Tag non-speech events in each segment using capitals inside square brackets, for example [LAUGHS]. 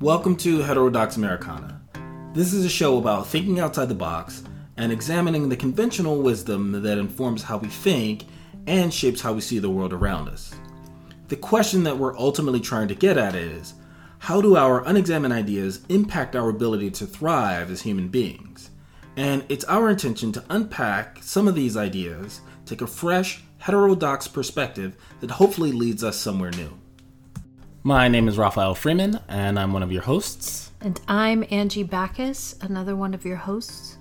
Welcome to Heterodox Americana. This is a show about thinking outside the box and examining the conventional wisdom that informs how we think and shapes how we see the world around us. The question that we're ultimately trying to get at is how do our unexamined ideas impact our ability to thrive as human beings? And it's our intention to unpack some of these ideas, take a fresh, heterodox perspective that hopefully leads us somewhere new. My name is Raphael Freeman, and I'm one of your hosts. And I'm Angie Bacchus, another one of your hosts.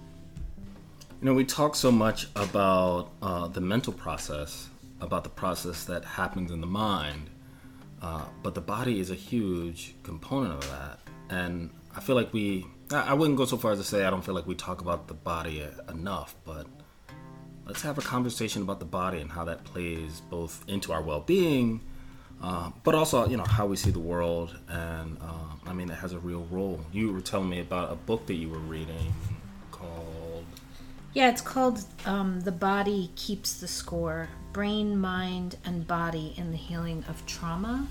You know, we talk so much about uh, the mental process, about the process that happens in the mind, uh, but the body is a huge component of that. And I feel like we, I wouldn't go so far as to say I don't feel like we talk about the body enough, but let's have a conversation about the body and how that plays both into our well being. Uh, but also, you know, how we see the world, and uh, I mean, it has a real role. You were telling me about a book that you were reading called. Yeah, it's called um, "The Body Keeps the Score: Brain, Mind, and Body in the Healing of Trauma."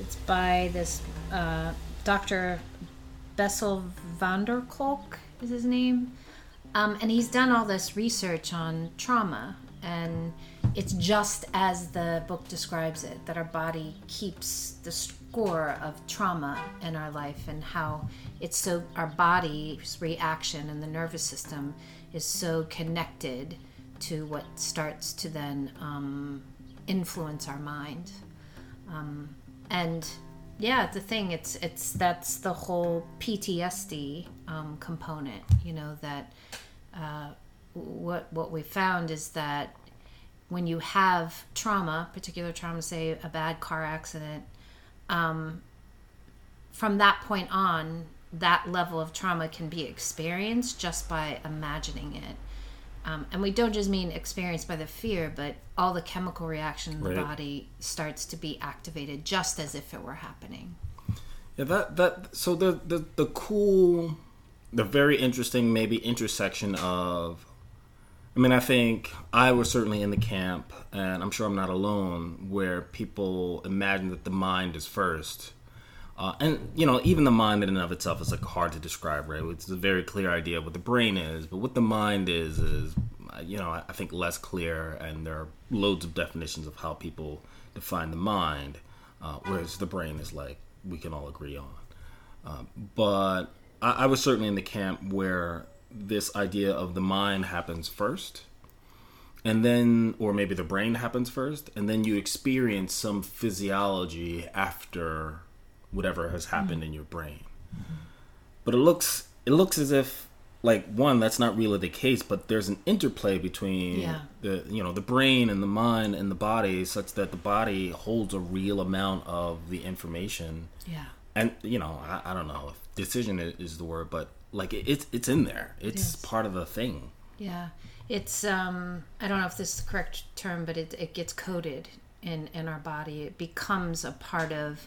It's by this uh, Dr. Bessel van der Kolk is his name, um, and he's done all this research on trauma, and it's just as the book describes it that our body keeps the score of trauma in our life, and how it's so our body's reaction and the nervous system is so connected to what starts to then um, influence our mind. Um, and yeah, the thing it's it's that's the whole PTSD um, component. You know that uh, what what we found is that when you have trauma, particular trauma, say a bad car accident, um, from that point on, that level of trauma can be experienced just by imagining it. Um, and we don't just mean experienced by the fear, but all the chemical reaction in the Right. body starts to be activated just as if it were happening. Yeah, that that so the the the cool, the very interesting maybe intersection of. I mean, I think I was certainly in the camp, and I'm sure I'm not alone, where people imagine that the mind is first. Uh, and you know, even the mind in and of itself is like hard to describe, right? It's a very clear idea of what the brain is, but what the mind is is, uh, you know, I think less clear, and there are loads of definitions of how people define the mind, uh, whereas the brain is like we can all agree on. Uh, but I, I was certainly in the camp where this idea of the mind happens first, and then, or maybe the brain happens first, and then you experience some physiology after whatever has mm-hmm. happened in your brain. But it looks it looks as if like one that's not really the case, but there's an interplay between Yeah. the you know the brain and the mind and the body, such that the body holds a real amount of the information Yeah. and you know I, I don't know if decision is the word but like it, it's it's in there it's part of the thing Yeah, it's um, I don't know if this is the correct term, but it, it gets coded in in our body. It becomes a part of,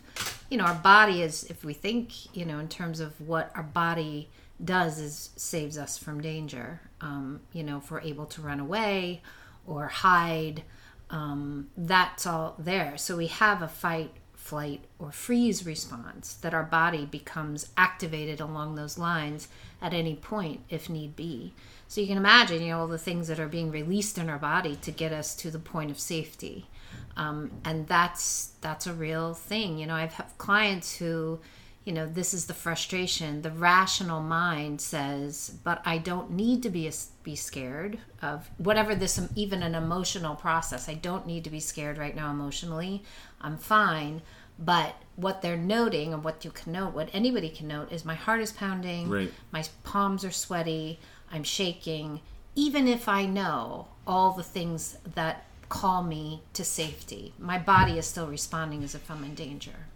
you know, our body is if we think, you know, in terms of what our body does is saves us from danger. Um, you know, if we're able to run away or hide, um, that's all there. So we have a fight, flight, or freeze response that our body becomes activated along those lines at any point if need be. So you can imagine, you know, all the things that are being released in our body to get us to the point of safety. Um, and that's that's a real thing. You know, I've clients who, you know, this is the frustration. The rational mind says, "But I don't need to be be scared of whatever this even an emotional process. I don't need to be scared right now emotionally. I'm fine." But what they're noting and what you can note, what anybody can note, is my heart is pounding, Right. my palms are sweaty, I'm shaking, even if I know all the things that call me to safety. My body is still responding as if I'm in danger.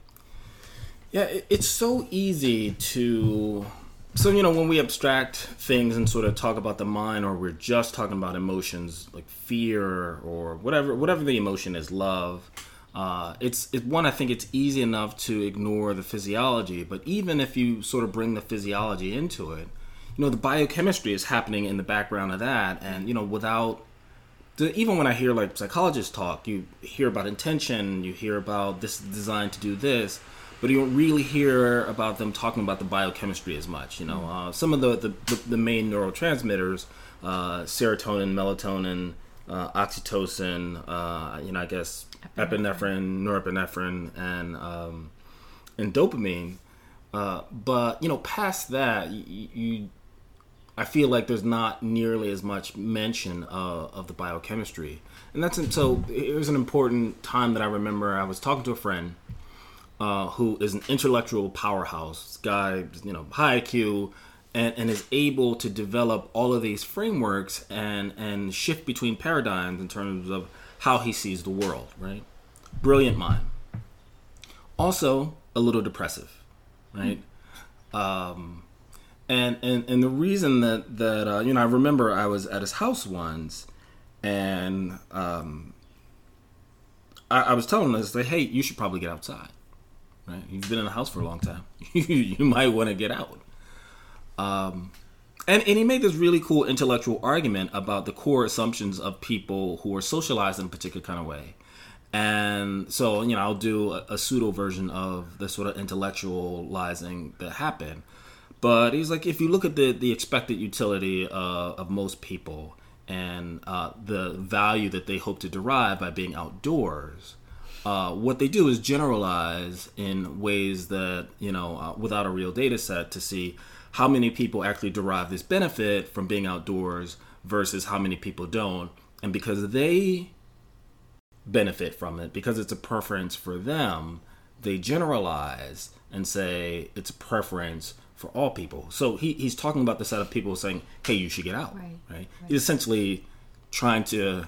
Yeah it's so easy to so you know when we abstract things and sort of talk about the mind or we're just talking about emotions like fear or whatever whatever the emotion is love uh, it's it, one i think it's easy enough to ignore the physiology but even if you sort of bring the physiology into it you know the biochemistry is happening in the background of that and you know without even when I hear like psychologists talk, you hear about intention, you hear about this is designed to do this, but you don't really hear about them talking about the biochemistry as much. You know, uh, some of the, the, the, main neurotransmitters, uh, serotonin, melatonin, uh, oxytocin, uh, you know, I guess epinephrine, norepinephrine, and um, and dopamine. Uh, but you know, past that, you, you, I feel like there's not nearly as much mention uh, of the biochemistry, and that's so. Here's an important time that I remember. I was talking to a friend uh, who is an intellectual powerhouse. This guy, you know, high IQ, and, and is able to develop all of these frameworks and and shift between paradigms in terms of how he sees the world. Right, brilliant mind. Also, a little depressive, right? Um, and and and the reason that that uh, you know, I remember I was at his house once, and um, I, I was telling him, I like, hey, you should probably get outside right? You've been in the house for a long time. [LAUGHS] you might want to get out. Um, and, and he made this really cool intellectual argument about the core assumptions of people who are socialized in a particular kind of way. And so, you know, I'll do a, a pseudo version of the sort of intellectualizing that happened. But he's like, if you look at the, the expected utility uh, of most people and uh, the value that they hope to derive by being outdoors, uh, what they do is generalize in ways that you know uh, without a real data set to see how many people actually derive this benefit from being outdoors versus how many people don't and because they benefit from it because it's a preference for them they generalize and say it's a preference for all people so he, he's talking about the set of people saying hey you should get out right, right? right. he's essentially trying to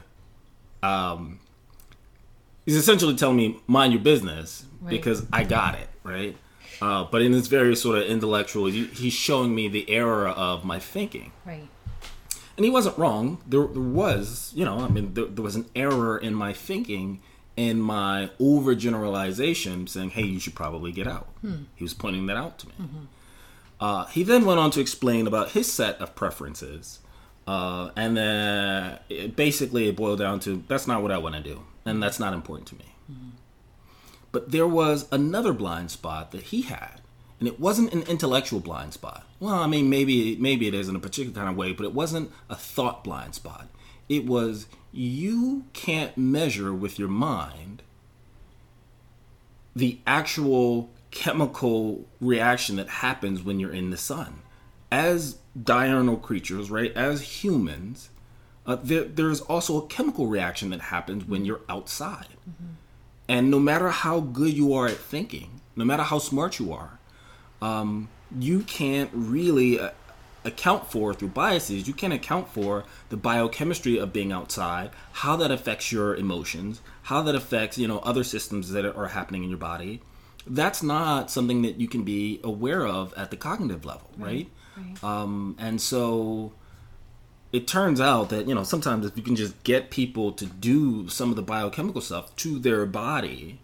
um, he's essentially telling me mind your business right. because I got it right. Uh, but in this very sort of intellectual, he's showing me the error of my thinking. Right. And he wasn't wrong. There, there was, you know, I mean, there, there was an error in my thinking in my overgeneralization, saying, "Hey, you should probably get out." Hmm. He was pointing that out to me. Mm-hmm. Uh, he then went on to explain about his set of preferences, uh, and then it basically it boiled down to that's not what I want to do and that's not important to me. Mm-hmm. But there was another blind spot that he had, and it wasn't an intellectual blind spot. Well, I mean, maybe maybe it is in a particular kind of way, but it wasn't a thought blind spot. It was you can't measure with your mind the actual chemical reaction that happens when you're in the sun. As diurnal creatures, right? As humans, uh, there, there's also a chemical reaction that happens when you're outside. Mm-hmm. And no matter how good you are at thinking, no matter how smart you are, um, you can't really uh, account for through biases. You can't account for the biochemistry of being outside, how that affects your emotions, how that affects you know other systems that are happening in your body. That's not something that you can be aware of at the cognitive level, right? right? right. Um, and so it turns out that you know sometimes if you can just get people to do some of the biochemical stuff to their body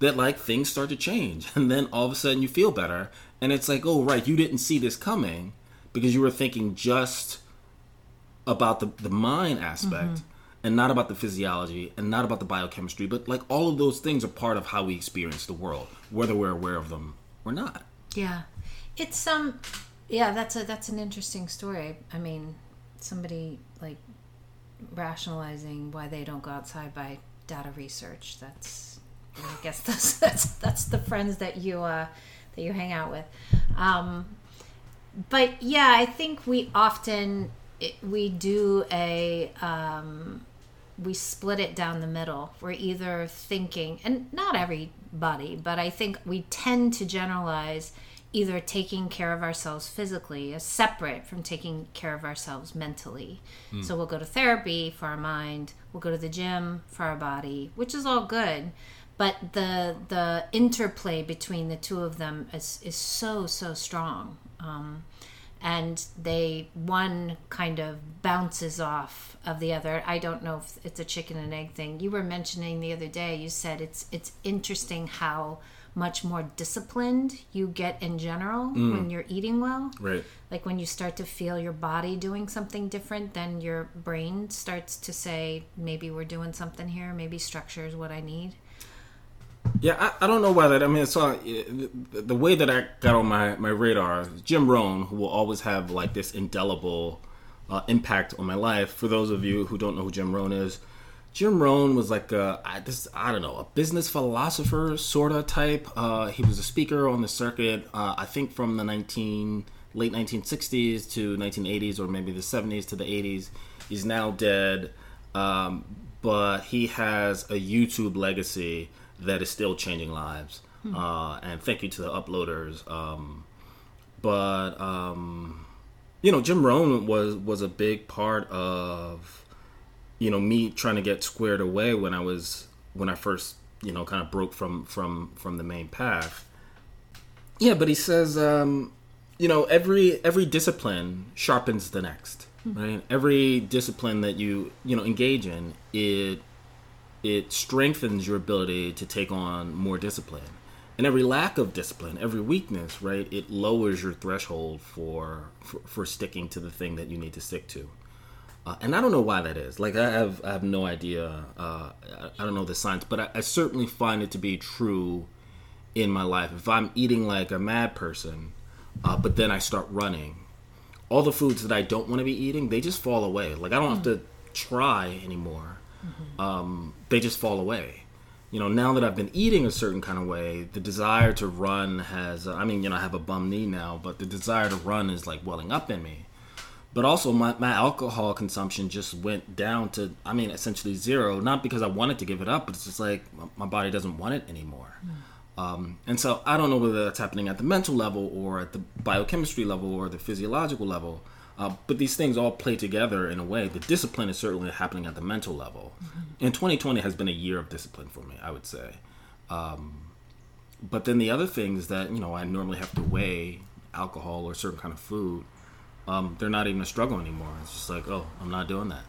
that like things start to change. [LAUGHS] And then all of a sudden you feel better. And it's like oh right you didn't see this coming because you were thinking just about the, the mind aspect mm-hmm. and not about the physiology and not about the biochemistry. But like all of those things are part of how we experience the world whether we're aware of them or not. Yeah. It's um yeah that's a that's an interesting story. I mean somebody like rationalizing why they don't go outside by data research. That's I guess that's [LAUGHS] that's that's the friends that you uh, that you hang out with. Um, but yeah, I think we often we do a um, we split it down the middle. We're either thinking, and not everybody, but I think we tend to generalize either taking care of ourselves physically is separate from taking care of ourselves mentally. Mm. So we'll go to therapy for our mind, we'll go to the gym for our body, which is all good. But the the interplay between the two of them is, is so so strong, um, and they one kind of bounces off of the other. I don't know if it's a chicken and egg thing. You were mentioning the other day. You said it's it's interesting how much more disciplined you get in general mm. when you're eating well. Right. Like when you start to feel your body doing something different, then your brain starts to say, maybe we're doing something here, maybe structure is what I need. Yeah, I, I don't know why that. I mean, it's all, the, the way that I got on my, my radar. Jim Rohn, who will always have like this indelible uh, impact on my life. For those of you who don't know who Jim Rohn is, Jim Rohn was like a I, this I don't know a business philosopher sort of type. Uh, he was a speaker on the circuit. Uh, I think from the nineteen late nineteen sixties to nineteen eighties or maybe the seventies to the eighties. He's now dead, um, but he has a YouTube legacy that is still changing lives. Hmm. Uh, and thank you to the uploaders. Um, but um, you know, Jim Rohn was was a big part of you know me trying to get squared away when I was when I first you know kind of broke from from from the main path. Yeah, but he says um, you know every every discipline sharpens the next, mm-hmm. right? Every discipline that you you know engage in it it strengthens your ability to take on more discipline. And every lack of discipline, every weakness, right, it lowers your threshold for, for, for sticking to the thing that you need to stick to. Uh, and I don't know why that is. Like I have, I have no idea. Uh, I, don't know the science, but I, I, certainly find it to be true in my life. If I'm eating like a mad person, uh, but then I start running, all the foods that I don't want to be eating, they just fall away. Like I don't mm. have to try anymore. Mm-hmm. Um, they just fall away. You know, now that I've been eating a certain kind of way, the desire to run has. I mean, you know, I have a bum knee now, but the desire to run is like welling up in me but also my, my alcohol consumption just went down to i mean essentially zero not because i wanted to give it up but it's just like my body doesn't want it anymore mm. um, and so i don't know whether that's happening at the mental level or at the biochemistry level or the physiological level uh, but these things all play together in a way the discipline is certainly happening at the mental level mm-hmm. and 2020 has been a year of discipline for me i would say um, but then the other things that you know i normally have to weigh alcohol or certain kind of food um, they're not even a struggle anymore. It's just like, oh, I'm not doing that.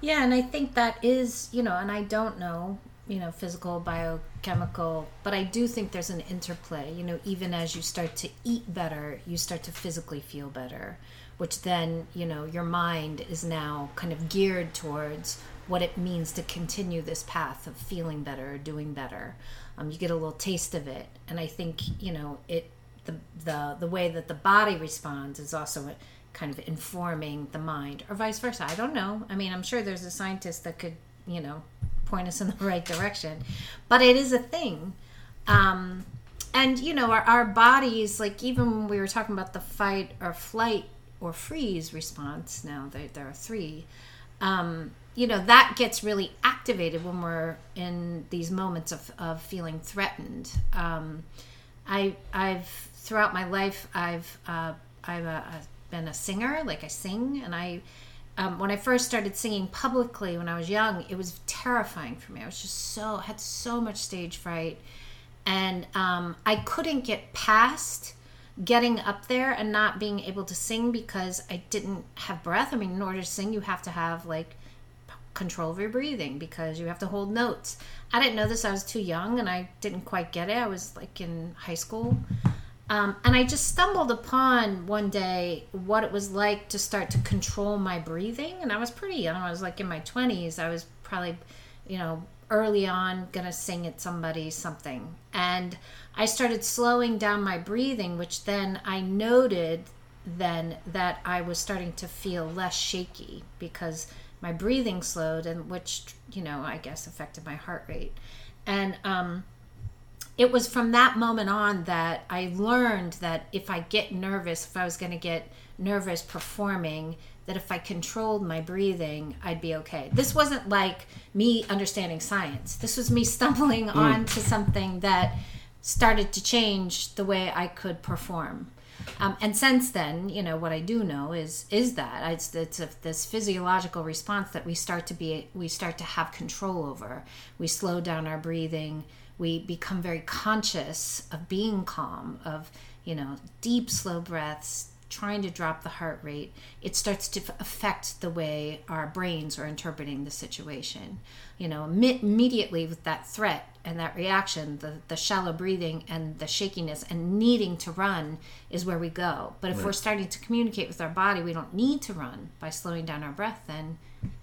Yeah, and I think that is, you know, and I don't know, you know, physical, biochemical, but I do think there's an interplay. You know, even as you start to eat better, you start to physically feel better, which then, you know, your mind is now kind of geared towards what it means to continue this path of feeling better, doing better. Um, you get a little taste of it, and I think, you know, it the the the way that the body responds is also kind of informing the mind or vice versa. I don't know. I mean i'm sure there's a scientist that could you know point us in the [LAUGHS] right direction but it is a thing. Um, and you know our, our bodies like even when we were talking about the fight or flight or freeze response now there, there are three um, you know that gets really activated when we're in these moments of, of feeling threatened. Um, I, i've throughout my life i've uh, i'm a, a been a singer, like I sing, and I um, when I first started singing publicly when I was young, it was terrifying for me. I was just so had so much stage fright, and um, I couldn't get past getting up there and not being able to sing because I didn't have breath. I mean, in order to sing, you have to have like control of your breathing because you have to hold notes. I didn't know this. I was too young and I didn't quite get it. I was like in high school. Um, and I just stumbled upon one day what it was like to start to control my breathing. And I was pretty young. I was like in my 20s. I was probably, you know, early on going to sing at somebody something. And I started slowing down my breathing, which then I noted then that I was starting to feel less shaky because my breathing slowed, and which, you know, I guess affected my heart rate. And, um, it was from that moment on that I learned that if I get nervous, if I was going to get nervous performing, that if I controlled my breathing, I'd be okay. This wasn't like me understanding science. This was me [LAUGHS] stumbling mm. onto something that started to change the way I could perform. Um, and since then, you know what I do know is is that it's, it's a, this physiological response that we start to be we start to have control over. We slow down our breathing we become very conscious of being calm, of, you know, deep, slow breaths, trying to drop the heart rate, it starts to affect the way our brains are interpreting the situation. You know, immediately with that threat and that reaction, the, the shallow breathing and the shakiness and needing to run is where we go. But if right. we're starting to communicate with our body, we don't need to run by slowing down our breath, then,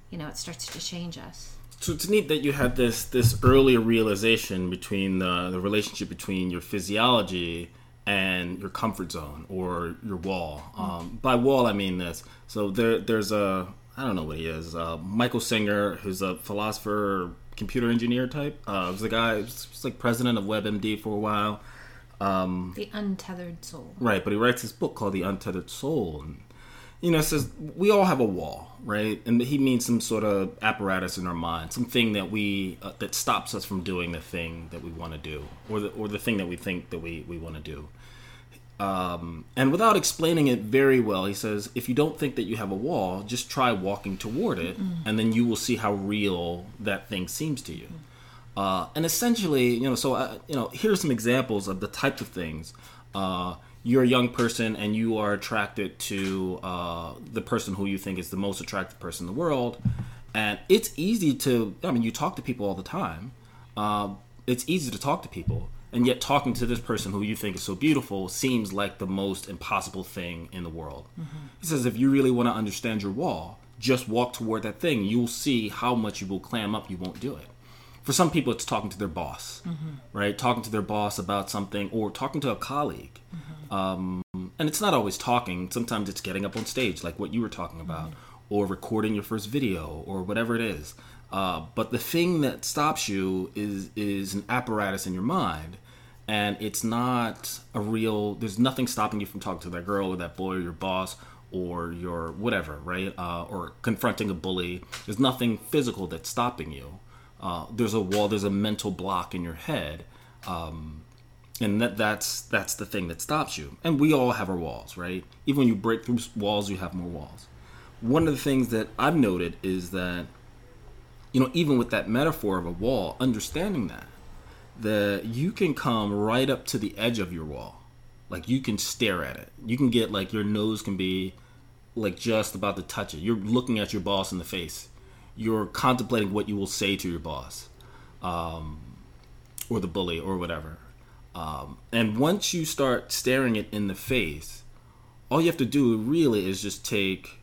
you know, it starts to change us. So it's neat that you had this this earlier realization between the the relationship between your physiology and your comfort zone or your wall. Um, by wall, I mean this. So there there's a I don't know what he is. Uh, Michael Singer, who's a philosopher, computer engineer type. Uh, was the guy was, was like president of WebMD for a while. Um, The untethered soul. Right, but he writes this book called The Untethered Soul. And, you know, it says we all have a wall, right? And he means some sort of apparatus in our mind, something that we uh, that stops us from doing the thing that we want to do, or the or the thing that we think that we we want to do. Um, and without explaining it very well, he says, if you don't think that you have a wall, just try walking toward it, and then you will see how real that thing seems to you. Uh, and essentially, you know, so uh, you know, here's some examples of the types of things. Uh, you're a young person and you are attracted to uh, the person who you think is the most attractive person in the world, and it's easy to. I mean, you talk to people all the time. Uh, it's easy to talk to people, and yet talking to this person who you think is so beautiful seems like the most impossible thing in the world. He says, if you really want to understand your wall, just walk toward that thing. You'll see how much you will clam up. You won't do it for some people it's talking to their boss right? Talking to their boss about something or talking to a colleague. Um, and it's not always talking. Sometimes it's getting up on stage like what you were talking about or recording your first video or whatever it is. Uh, but the thing that stops you is is an apparatus in your mind and it's not a real there's nothing stopping you from talking to that girl or that boy or your boss or your whatever right? Uh, or confronting a bully. There's nothing physical that's stopping you uh, there's a wall there's a mental block in your head um, and that that's that's the thing that stops you. And we all have our walls right? Even when you break through walls you have more walls. One of the things that i've noted is that you know even with that metaphor of a wall understanding that that you can come right up to the edge of your wall. Like you can stare at it. You can get like your nose can be like just about to touch it. You're looking at your boss in the face you're contemplating what you will say to your boss um, or the bully or whatever. Um, and once you start staring it in the face all you have to do really is just take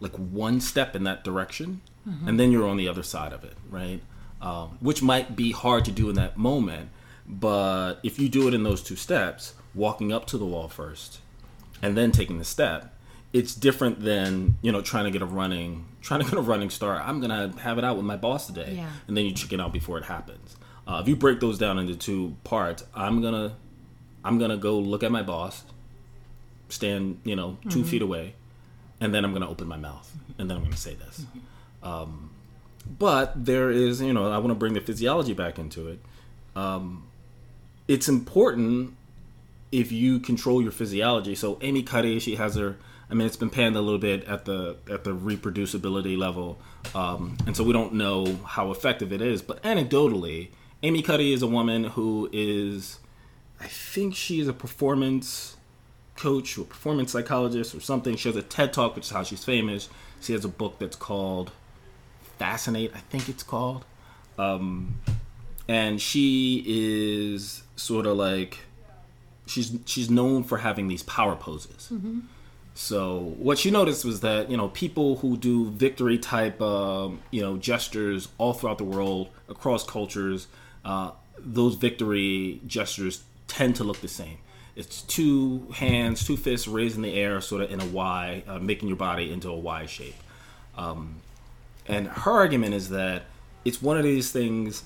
like one step in that direction and then you're on the other side of it right? Um, which might be hard to do in that moment but if you do it in those two steps walking up to the wall first and then taking the step it's different than you know trying to get a running trying to get a running start i'm gonna have it out with my boss today Yeah. and then you chicken out before it happens uh, if you break those down into two parts i'm gonna i'm gonna go look at my boss stand you know 2 feet away and then i'm gonna open my mouth and then i'm gonna say this um, but there is you know i want to bring the physiology back into it um, it's important if you control your physiology. So Amy Cuddy, she has her. I mean, it's been panned a little bit at the at the reproducibility level, um, and so we don't know how effective it is. But anecdotally, Amy Cuddy is a woman who is, I think she is a performance coach or performance psychologist or something. She has a TED talk, which is how she's famous. She has a book that's called Fascinate, I think it's called. Um, and she is sort of like she's she's known for having these power poses. So what she noticed was that you know people who do victory type um, you know gestures all throughout the world across cultures, uh, those victory gestures tend to look the same. It's two hands, two fists raised in the air, sort of in a Y, uh, making your body into a Y shape. Um, and her argument is that it's one of these things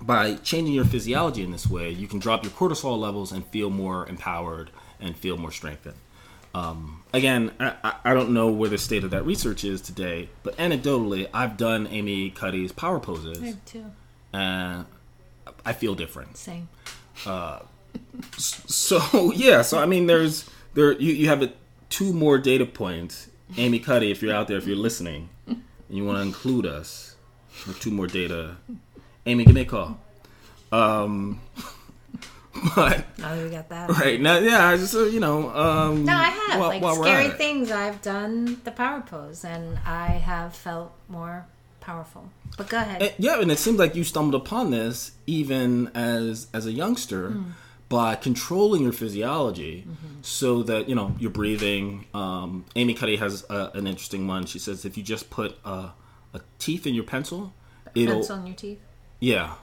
by changing your physiology in this way, you can drop your cortisol levels and feel more empowered and feel more strengthened. Um, again, I, I- I don't know where the state of that research is today, but anecdotally, I've done Amy Cuddy's power I poses, have too. and I feel different. Same. So [LAUGHS] yeah, so I mean, there's there you, you have a, two more data points. Amy Cuddy, if you're out there, if you're listening, and you want to include us with two more data, Amy, give me a call. Um, [LAUGHS] [LAUGHS] but Now that we got that. right now, yeah, I just uh, you know, um, No, I have while- like while scary things. I've done the power pose, and I have felt more powerful. But go ahead. And- yeah, and it seems like you stumbled upon this even as as a youngster Hmm. by controlling your physiology, Mm-hmm. so that you know you're breathing. Um, Amy Cuddy has uh, an interesting one. She says if you just put a, a teeth in your pencil it'll Pencil in your teeth, yeah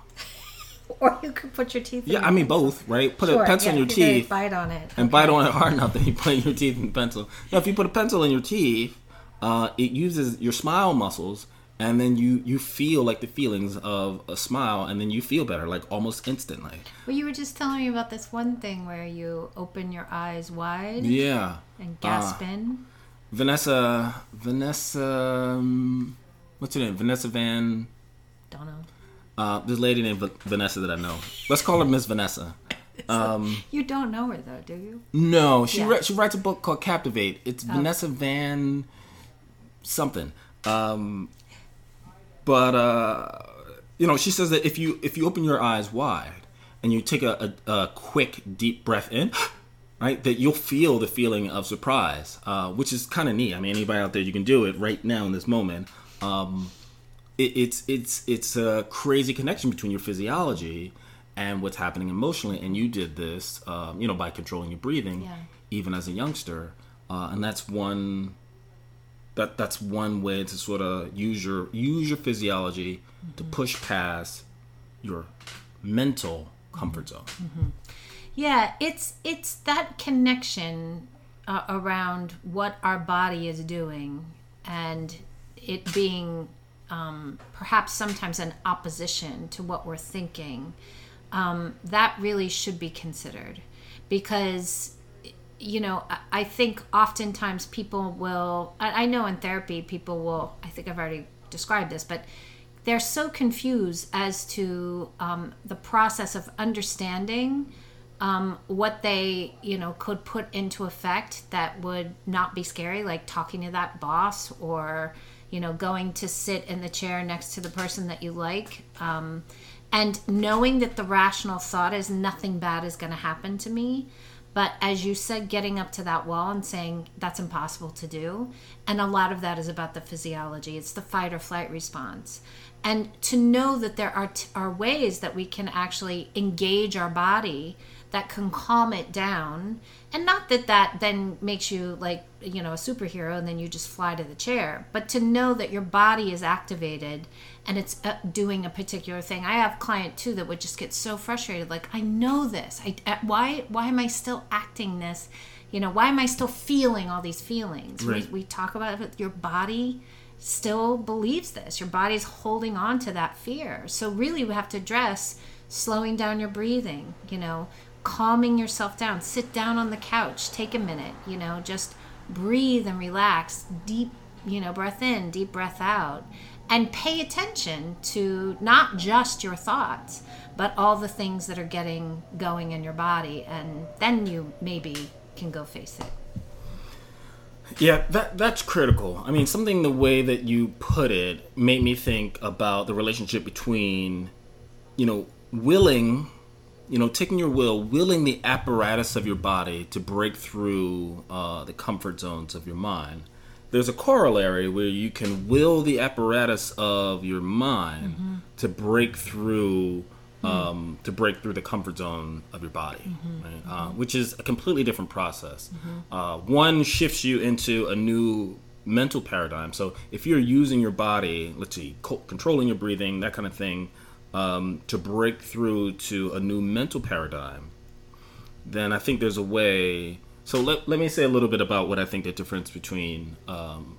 [LAUGHS] or you could put your teeth. in yeah. I mean both, right? Put Sure, a pencil yeah, in your you're teeth bite on it, and Okay. bite on it hard enough that you put your teeth in the pencil. Now, if you put a pencil in your teeth, uh, it uses your smile muscles, and then you you feel like the feelings of a smile, and then you feel better, like almost instantly. Well, you were just telling me about this one thing where you open your eyes wide Yeah. and gasp Uh, in. Vanessa, Vanessa, um, what's her name? Vanessa Van. Don't know. Uh, this lady named Va- Vanessa that I know. Let's call her Miss Vanessa. You don't know her though, do you? No, she Yeah. wri- she writes a book called Captivate. It's Vanessa Van something. Um, but uh, you know, she says that if you if you open your eyes wide and you take a, a, a quick deep breath in, [GASPS] right, that you'll feel the feeling of surprise, uh, which is kind of neat. I mean, anybody out there, you can do it right now in this moment. Um, it, it's it's it's a crazy connection between your physiology and what's happening emotionally. And you did this, um, you know, by controlling your breathing, Yeah. even as a youngster. Uh, and that's one that that's one way to sort of use your use your physiology to push past your mental comfort zone. Yeah, it's it's that connection uh, around what our body is doing and it being um, perhaps sometimes an opposition to what we're thinking. Um, that really should be considered because you know I- think oftentimes people will I know in therapy people will I think I've already described this but they're so confused as to um, the process of understanding um, what they you know could put into effect that would not be scary like talking to that boss or you know going to sit in the chair next to the person that you like um, and knowing that the rational thought is nothing bad is going to happen to me but as you said, getting up to that wall and saying that's impossible to do. And a lot of that is about the physiology, it's the fight or flight response. And to know that there are, t- are ways that we can actually engage our body that can calm it down. And not that that then makes you like, you know, a superhero and then you just fly to the chair, but to know that your body is activated and it's uh, doing a particular thing. I have client too that would just get so frustrated like I know this. I uh, why why am I still acting this? You know, why am I still feeling all these feelings? Right. We, we talk about it your body still believes this. Your body's holding on to that fear. So really we have to address slowing down your breathing, you know, calming yourself down. Sit down on the couch, take a minute, you know, just breathe and relax. Deep, you know, breath in, deep breath out. And pay attention to not just your thoughts, but all the things that are getting going in your body. And then you maybe can go face it. Yeah, that that's critical. I mean, something the way that you put it made me think about the relationship between, you know, willing, you know, taking your will, willing the apparatus of your body to break through uh, the comfort zones of your mind. There's a corollary where you can will the apparatus of your mind to break through. Um, to break through the comfort zone of your body, right? uh, which is a completely different process. Uh, one shifts you into a new mental paradigm. So if you're using your body, let's see, co- controlling your breathing, that kind of thing, um, to break through to a new mental paradigm, then I think there's a way. So let, let me say a little bit about what I think the difference between um,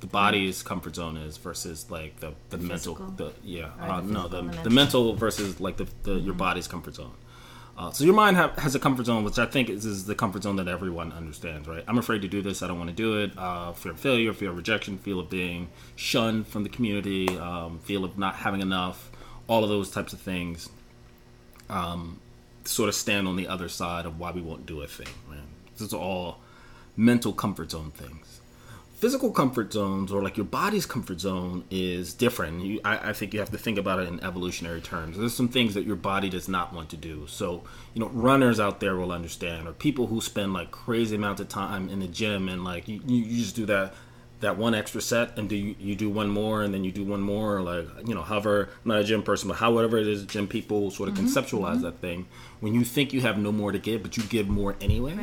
the body's comfort zone is versus like the, the, mental physical? the yeah uh, the no the, the the mental? mental versus like the, the your body's comfort zone. Uh, so your mind ha- has a comfort zone, which I think is, is the comfort zone that everyone understands, right? I'm afraid to do this. I don't want to do it. Uh, fear of failure, fear of rejection, fear of being shunned from the community, um, feel of not having enough, all of those types of things. Um, sort of stand on the other side of why we won't do a thing. These are all mental comfort zone things. Physical comfort zones, or like your body's comfort zone, is different. You, I, I think you have to think about it in evolutionary terms. There's some things that your body does not want to do. So, you know, runners out there will understand, or people who spend like crazy amounts of time in the gym and like you you just do that that one extra set and do you, you do one more and then you do one more or like you know however I'm not a gym person but however it is gym people sort of conceptualize that thing when you think you have no more to give but you give more anyway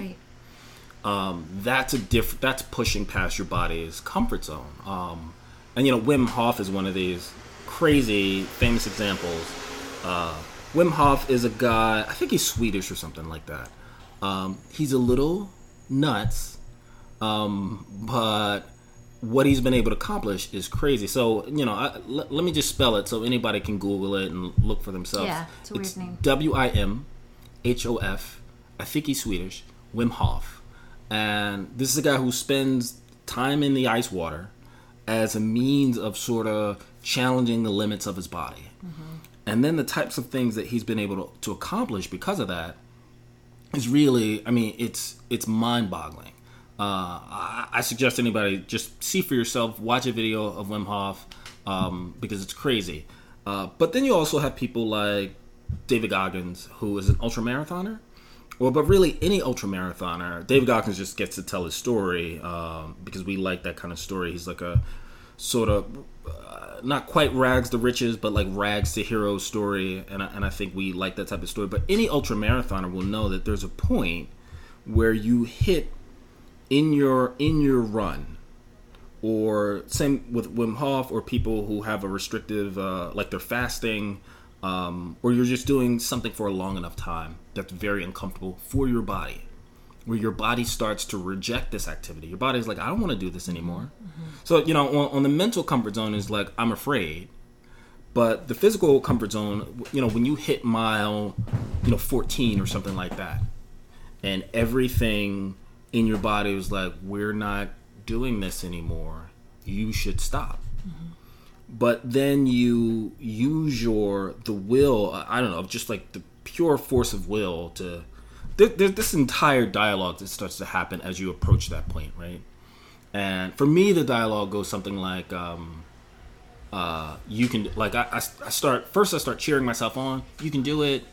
Right. that's a diff that's pushing past your body's comfort zone um, and you know Wim Hof is one of these crazy famous examples. Uh, Wim Hof is a guy. I think he's Swedish or something like that. Um, he's a little nuts, um, but what he's been able to accomplish is crazy. So you know, I, l- let me just spell it so anybody can Google it and look for themselves. Yeah, it's a weird name. W I M H O F. I think he's Swedish. Wim Hof, and this is a guy who spends time in the ice water as a means of sort of challenging the limits of his body. Mm-hmm. And then the types of things that he's been able to, to accomplish because of that is really, I mean, it's it's mind-boggling. Uh, I, suggest anybody just see for yourself, watch a video of Wim Hof um, because it's crazy. Uh, but then you also have people like David Goggins, who is an ultra marathoner. Well, but really, any ultra marathoner, David Goggins just gets to tell his story um, because we like that kind of story. He's like a sort of uh, not quite rags to riches, but like rags to hero story, and I, and I think we like that type of story. But any ultra marathoner will know that there's a point where you hit in your in your run, or same with Wim Hof, or people who have a restrictive uh, like they're fasting, um, or you're just doing something for a long enough time that's very uncomfortable for your body where your body starts to reject this activity. Your body's like, I don't want to do this anymore. So, you know, on, on the mental comfort zone is like, I'm afraid. But the physical comfort zone, you know, when you hit mile, you know, 14 or something like that, and everything in your body was like, we're not doing this anymore. You should stop. But then you use your the will. I don't know, just like the pure force of will to there, there's this entire dialogue that starts to happen as you approach that point, right? And for me, the dialogue goes something like, um, uh, "You can like I, I, I start first. I start cheering myself on. You can do it.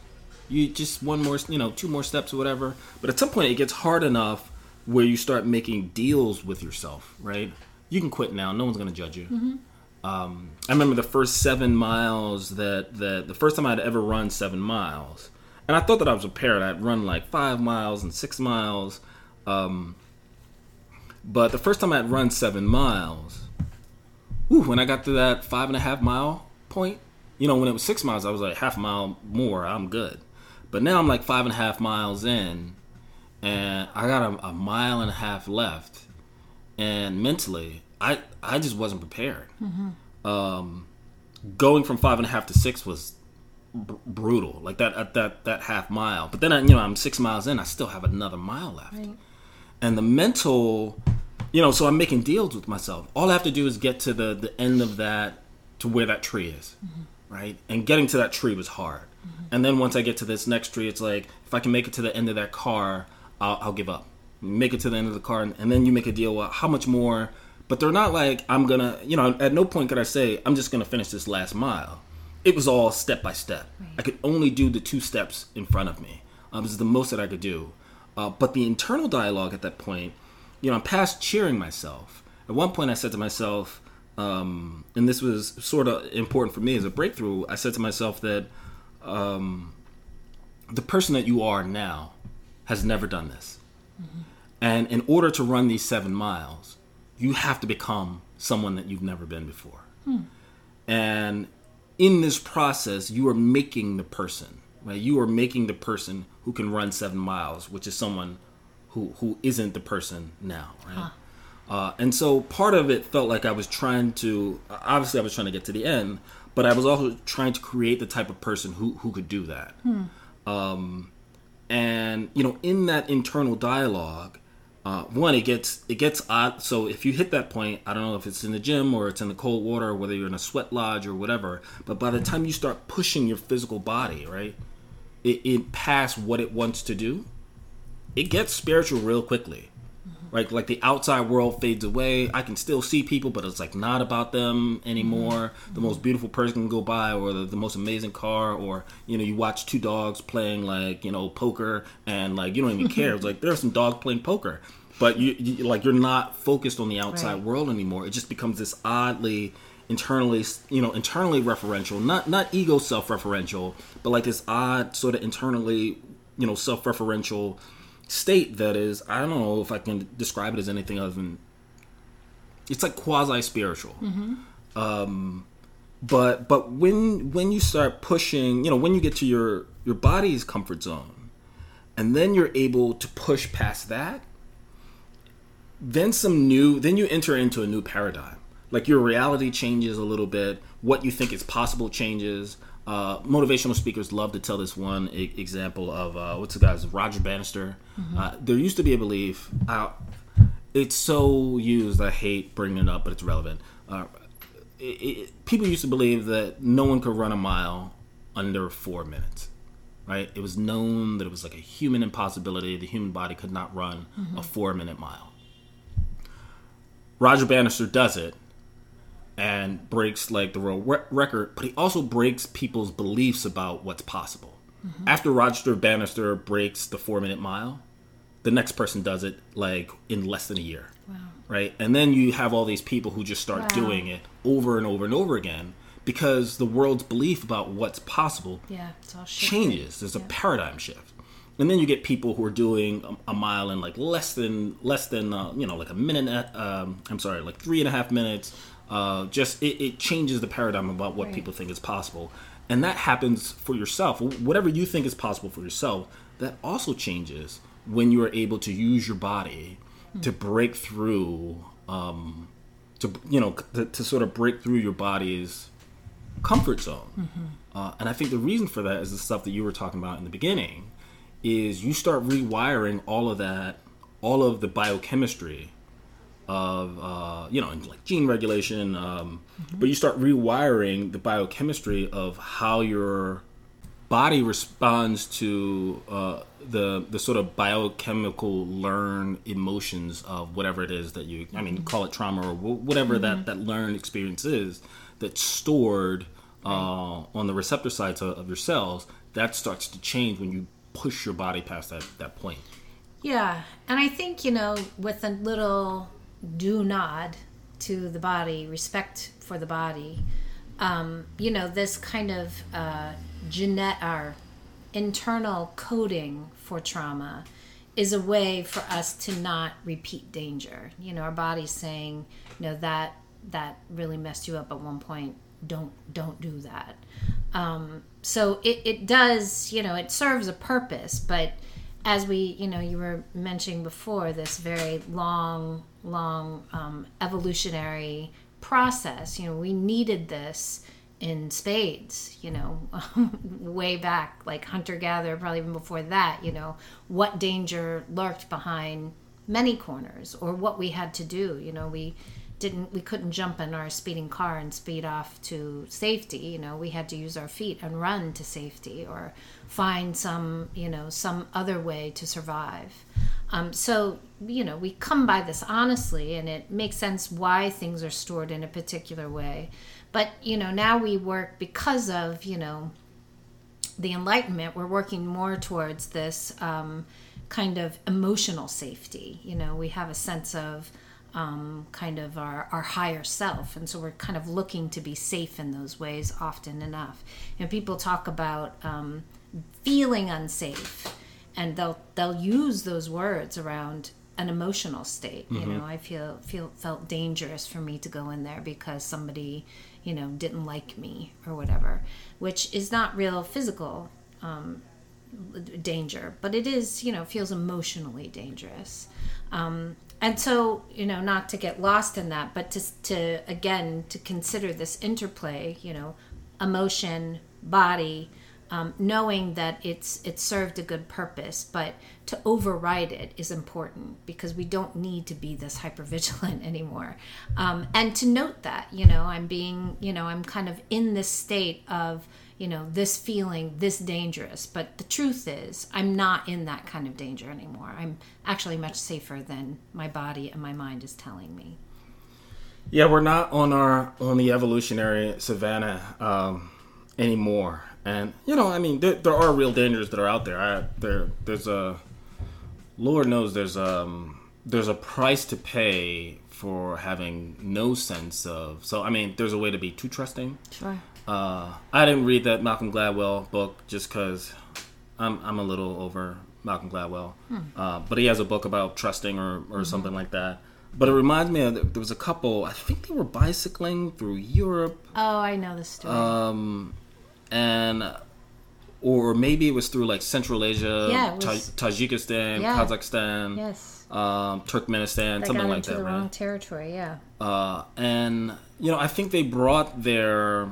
You just one more, you know, two more steps or whatever. But at some point, it gets hard enough where you start making deals with yourself, right? You can quit now. No one's gonna judge you. Um, I remember the first seven miles that that the first time I'd ever run seven miles, and I thought that I was prepared. I'd run like five miles and six miles, um, but the first time I'd run seven miles, ooh, when I got to that five and a half mile point, you know, when it was six miles, I was like half a mile more, I'm good. But now I'm like five and a half miles in, and I got a, a mile and a half left, and mentally, I I just wasn't prepared. Mm-hmm. Um, going from five and a half to six was br- brutal, like that at that that half mile. But then I, you know I'm six miles in, I still have another mile left, Right. and the mental, you know, so I'm making deals with myself. All I have to do is get to the the end of that to where that tree is, mm-hmm. right? And getting to that tree was hard. Mm-hmm. And then once I get to this next tree, it's like if I can make it to the end of that car, I'll, I'll give up. Make it to the end of the car, and, then you make a deal. Well, how much more? But they're not like I'm gonna. You know, at no point could I say I'm just gonna finish this last mile. It was all step by step. I could only do the two steps in front of me. Um, this is the most that I could do. Uh, but the internal dialogue at that point, you know, I'm past cheering myself. At one point, I said to myself, um, and this was sort of important for me as a breakthrough. I said to myself that um, the person that you are now has never done this. And in order to run these seven miles, you have to become someone that you've never been before. And in this process, you are making the person, right? You are making the person who can run seven miles, which is someone who, who isn't the person now, right? Uh, and so part of it felt like I was trying to, obviously, I was trying to get to the end, but I was also trying to create the type of person who, who could do that. Um, and you know, in that internal dialogue, uh, one it gets it gets odd. So if you hit that point, I don't know if it's in the gym or it's in the cold water, or whether you're in a sweat lodge or whatever. But by the time you start pushing your physical body, right, it, it past what it wants to do, it gets spiritual real quickly. Right, like the outside world fades away. I can still see people, but it's like not about them anymore. The most beautiful person can go by, or the, the most amazing car, or you know, you watch two dogs playing like you know poker, and like you don't even care. It's like there's some dog playing poker, but you, you like you're not focused on the outside Right. world anymore. It just becomes this oddly internally, you know, internally referential, not not ego self-referential, but like this odd sort of internally, you know, self-referential state that is I don't know if I can describe it as anything other than it's like quasi spiritual. Um, but but when when you start pushing, you know, when you get to your your body's comfort zone, and then you're able to push past that, then some new, then you enter into a new paradigm. Like your reality changes a little bit. What you think is possible changes. Uh, motivational speakers love to tell this one e- example of uh, what's the guy's Roger Bannister. Uh, there used to be a belief. Uh, it's so used. I hate bringing it up, but it's relevant. Uh, it, it, people used to believe that no one could run a mile under four minutes. Right? It was known that it was like a human impossibility. The human body could not run a four-minute mile. Roger Bannister does it and breaks like the world re- record, but he also breaks people's beliefs about what's possible. After Roger Bannister breaks the four minute mile, the next person does it like in less than a year. Wow. Right? And then you have all these people who just start Wow. doing it over and over and over again because the world's belief about what's possible Yeah, it's all changes. There's a paradigm shift, and then you get people who are doing a, a mile in like less than less than uh, you know like a minute. Um, I'm sorry, like three and a half minutes. Uh, just it, it changes the paradigm about what Right. people think is possible, and that happens for yourself. Whatever you think is possible for yourself, that also changes when you are able to use your body to break through. Um, to you know to, to sort of break through your body's comfort zone. Uh, and I think the reason for that is the stuff that you were talking about in the beginning, is you start rewiring all of that, all of the biochemistry of uh, you know, like gene regulation, um, but you start rewiring the biochemistry of how your body responds to uh, the the sort of biochemical learn emotions of whatever it is that you I mean call it trauma or wh- whatever that that learned experience is that's stored uh, on the receptor sites of, of your cells that starts to change when you push your body past that that point. Yeah, and I think you know, with a little do nod to the body, respect for the body, um, you know, this kind of uh, genet our internal coding for trauma is a way for us to not repeat danger. You know, our body's saying, you know, that that really messed you up at one point. Don't don't do that. Um, so it, it does, you know, it serves a purpose, but as we, you know, you were mentioning before, this very long, long um, evolutionary process. You know, we needed this in spades. You know, [LAUGHS] way back, like hunter gatherer, probably even before that. You know, what danger lurked behind many corners, or what we had to do. You know, we didn't we couldn't jump in our speeding car and speed off to safety you know we had to use our feet and run to safety or find some you know some other way to survive. Um, so you know we come by this honestly and it makes sense why things are stored in a particular way. But you know now we work because of you know the enlightenment we're working more towards this um, kind of emotional safety. You know we have a sense of um, kind of our, our higher self. And so we're kind of looking to be safe in those ways often enough. And people talk about um, feeling unsafe and they'll they'll use those words around an emotional state you know? I feel feel felt dangerous for me to go in there because somebody you know didn't like me or whatever which is not real physical um, danger but it is you know feels emotionally dangerous. Um, and so you know not to get lost in that but to, to again to consider this interplay you know emotion body um, knowing that it's it served a good purpose but to override it is important because we don't need to be this hypervigilant [LAUGHS] anymore. Um, and to note that you know i'm being you know i'm kind of in this state of you know this feeling this dangerous but the truth is i'm not in that kind of danger anymore. I'm actually much safer than my body and my mind is telling me. Yeah, we're not on our on the evolutionary savannah um, anymore, and you know, I mean, there, there are real dangers that are out there. I, there, there's a Lord knows there's um there's a price to pay for having no sense of. So I mean, there's a way to be too trusting. sure Uh, I didn't read that Malcolm Gladwell book just because I'm I'm a little over Malcolm Gladwell, uh, but he has a book about trusting or or something like that. but it reminds me of there was a couple. I think they were bicycling through Europe, Oh, I know the story. um, and or maybe it was through like Central Asia, Yeah, was- Tajikistan, Yeah. Kazakhstan, yes. um, Turkmenistan, They something got like that, the right? wrong territory, yeah. uh, and you know I think they brought their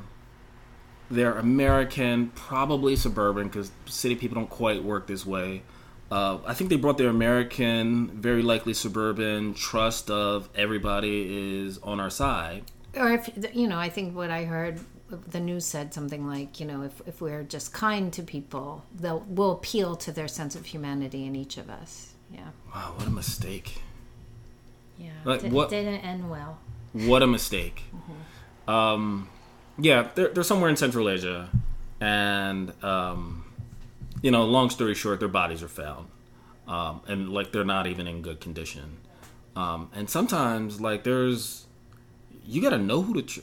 their American, probably suburban, because city people don't quite work this way. Uh, I think they brought their American, very likely suburban trust of everybody is on our side. Or if, you know, I think what I heard, the news said something like, you know, if, if we're just kind to people, they'll, we'll appeal to their sense of humanity in each of us. Yeah. Wow, what a mistake! Yeah. Like, what- didn't end well. What a mistake. Um, yeah, they're, they're somewhere in Central Asia, and um, you know, long story short, their bodies are found, um, and like they're not even in good condition. Um, and sometimes, like, there's you got to know who to tr-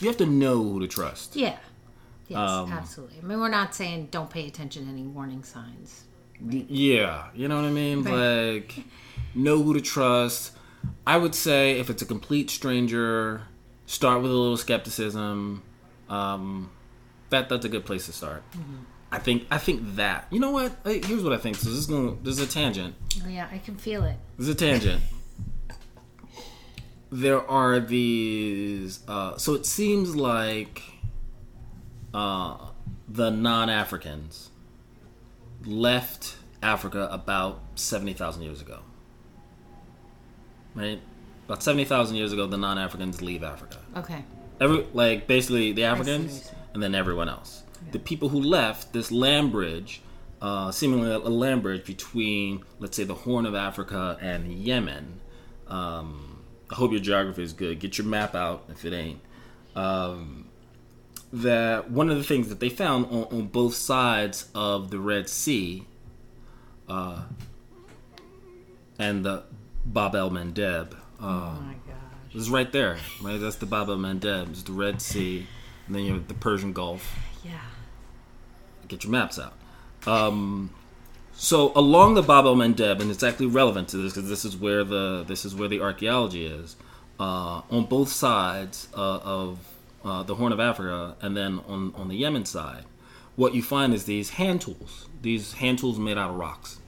you have to know who to trust. Yeah. Yes, Um, absolutely. I mean, we're not saying don't pay attention to any warning signs. Yeah, you know what I mean? Right. Like, know who to trust. I would say if it's a complete stranger, start with a little skepticism. Um, that that's a good place to start. I think I think that. You know what? Here's what I think. So this is going. This is a tangent. Oh, yeah, I can feel it. This is a tangent. There are these. Uh, so it seems like uh, the non-Africans left Africa about seventy thousand years ago. Right, about seventy thousand years ago, the non-Africans leave Africa. Okay. Every like basically the Africans and then everyone else. The people who left this land bridge, uh, seemingly a land bridge between, let's say, the Horn of Africa and Yemen. Um, I hope your geography is good. Get your map out if it ain't. Um, that one of the things that they found on, on both sides of the Red Sea, uh, and the Bab el Mandeb. Uh, Oh it's right there, right? That's the Bab el Mandeb. It's the Red Sea, and then you have the Persian Gulf. Yeah. Get your maps out. Um, so along the Bab el Mandeb, and it's actually relevant to this because this is where the this is where the archaeology is. Uh, on both sides uh, of uh, the Horn of Africa, and then on on the Yemen side, what you find is these hand tools. These hand tools made out of rocks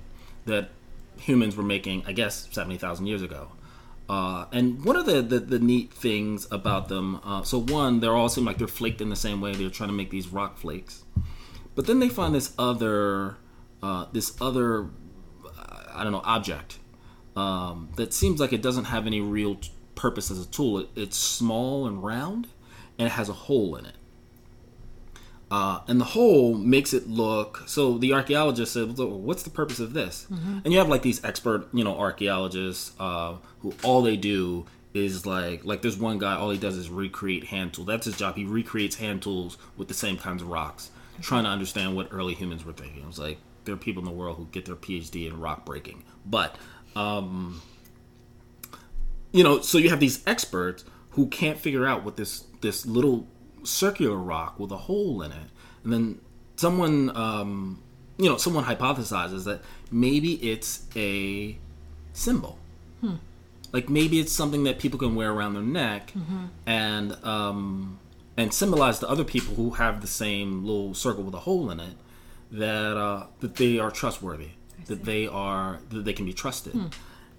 that humans were making, I guess, seventy thousand years ago. Uh, and one of the, the, the neat things about them, uh, so one, they're all seem like they're flaked in the same way. They're trying to make these rock flakes, but then they find this other, uh, this other, I don't know, object um, that seems like it doesn't have any real t- purpose as a tool. It, it's small and round, and it has a hole in it. Uh, and the hole makes it look so the archaeologist said "Well, what's the purpose of this? And you have like these expert you know archaeologists uh, who all they do is like like there's one guy all he does is recreate hand tools. That's his job. He recreates hand tools with the same kinds of rocks trying to understand what early humans were thinking. It was like there are people in the world who get their phd in rock breaking. But um, you know so you have these experts who can't figure out what this this little circular rock with a hole in it. And then someone um, you know someone hypothesizes that maybe it's a symbol. Like maybe it's something that people can wear around their neck and um, and symbolize to other people who have the same little circle with a hole in it that uh, that they are trustworthy that they are that they can be trusted.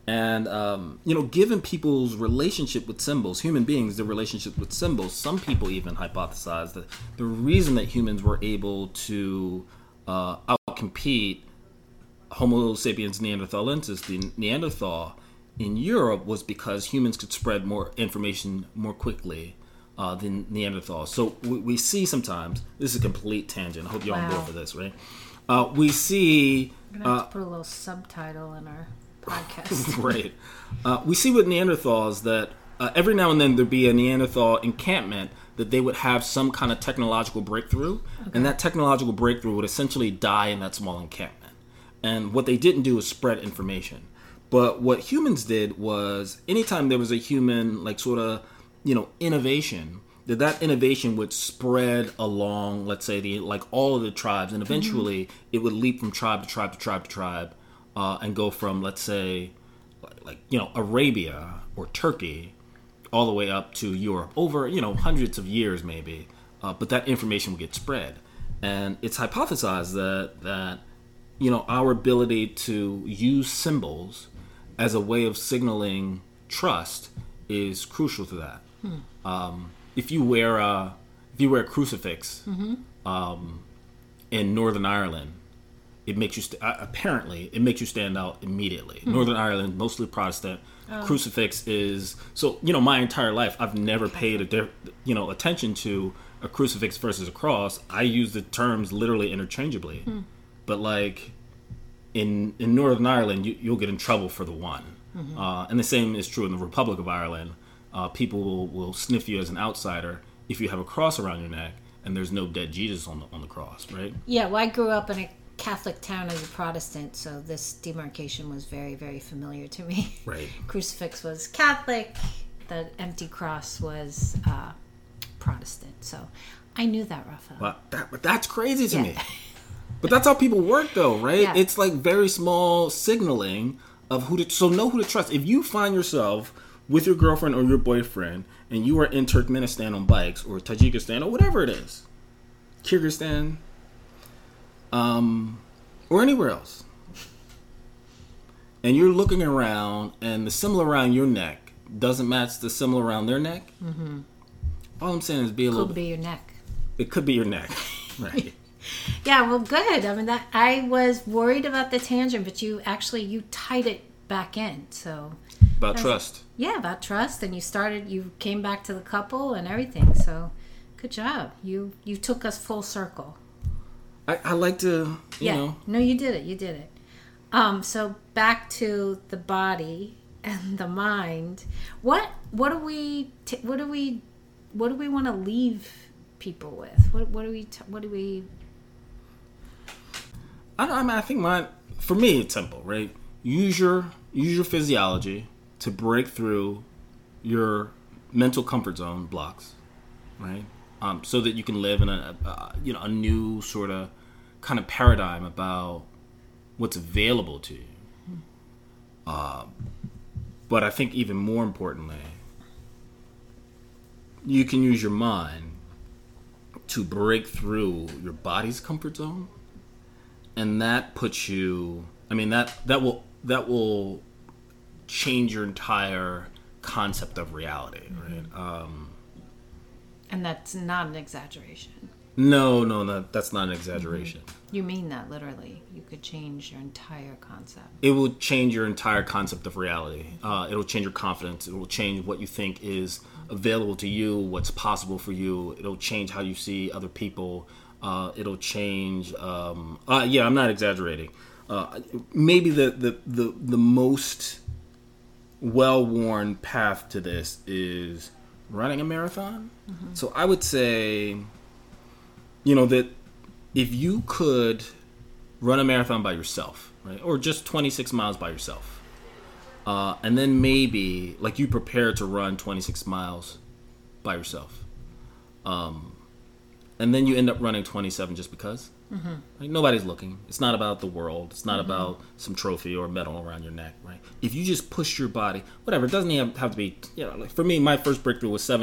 And um, you know given people's relationship with symbols human beings their relationship with symbols some people even hypothesize that the reason that humans were able to uh, outcompete homo sapiens neanderthalensis the neanderthal in europe was because humans could spread more information more quickly uh, than neanderthals so we, we see sometimes this is a complete tangent i hope you're on board for this right uh, we see I'm gonna have to put a little subtitle in our podcast. [LAUGHS] right. Uh, we see with Neanderthals that uh, every now and then there'd be a Neanderthal encampment that they would have some kind of technological breakthrough, and that technological breakthrough would essentially die in that small encampment. And what they didn't do was spread information. But what humans did was anytime there was a human, like, sort of, you know, innovation, that that innovation would spread along, let's say, the like all of the tribes, and eventually it would leap from tribe to tribe to tribe to tribe, uh, and go from, let's say, like, like you know Arabia or Turkey, all the way up to Europe over you know hundreds of years maybe, uh, but that information would get spread, and it's hypothesized that that you know our ability to use symbols as a way of signaling trust is crucial to that. Um, if you wear a if you wear a crucifix um, in Northern Ireland, it makes you st- uh, apparently it makes you stand out immediately. Northern Ireland, mostly Protestant. Crucifix is so you know my entire life I've never paid a you know attention to a crucifix versus a cross. I use the terms literally interchangeably, but like in in Northern Ireland, you, you'll get in trouble for the one, uh, and the same is true in the Republic of Ireland. Uh, people will, will sniff you as an outsider if you have a cross around your neck and there's no dead Jesus on the on the cross, right? Yeah, well, I grew up in a Catholic town as a Protestant, so this demarcation was very, very familiar to me. Right. [LAUGHS] Crucifix was Catholic, the empty cross was uh, Protestant. So I knew that, Raphael. But that but that's crazy to Yeah. me. [LAUGHS] But that's how people work, though, right? Yeah. It's like very small signaling of who to. So know who to trust. If you find yourself with your girlfriend or your boyfriend, and you are in Turkmenistan on bikes or Tajikistan or whatever it is, Kyrgyzstan, um, or anywhere else, and you're looking around, and the symbol around your neck doesn't match the symbol around their neck. Mm-hmm. All I'm saying is be a little. Could be your neck. It could be your neck, [LAUGHS] right? [LAUGHS] Yeah, well, good. I mean, that I was worried about the tangent, but you actually you tied it back in. So About trust. Yeah, about trust, and you started. You came back to the couple and everything. So good job. You you took us full circle. I, I like to, you yeah. know, No, you did it. You did it. Um, so back to the body [LAUGHS] and the mind. What what do we t- what do we what do we want to leave people with? What what do we t- what do we I, I mean, I think mine, for me, it's simple, right? Use your use your physiology to break through your mental comfort zone blocks, right? Um, so that you can live in a, a you know a new sort of kind of paradigm about what's available to you. Um, but I think even more importantly, you can use your mind to break through your body's comfort zone and that puts you i mean that that will that will change your entire concept of reality right? Um and that's not an exaggeration. no no no that's not an exaggeration. You mean that literally. You could change your entire concept. it will change your entire concept of reality. Uh, it'll change your confidence. It will change what you think is available to you what's possible for you. It'll change how you see other people. Uh, it'll change um, uh, yeah i'm not exaggerating. Uh, maybe the, the, the, the most well-worn path to this is running a marathon so i would say you know that if you could run a marathon by yourself, right, or just 26 miles by yourself, uh, and then maybe like you prepare to run 26 miles by yourself, um, and then you end up running 27 just because. Mm-hmm. Like nobody's looking. It's not about the world. It's not about some trophy or medal around your neck, right? If you just push your body, whatever. It doesn't even have to be. You know, like for me, my first breakthrough was seven.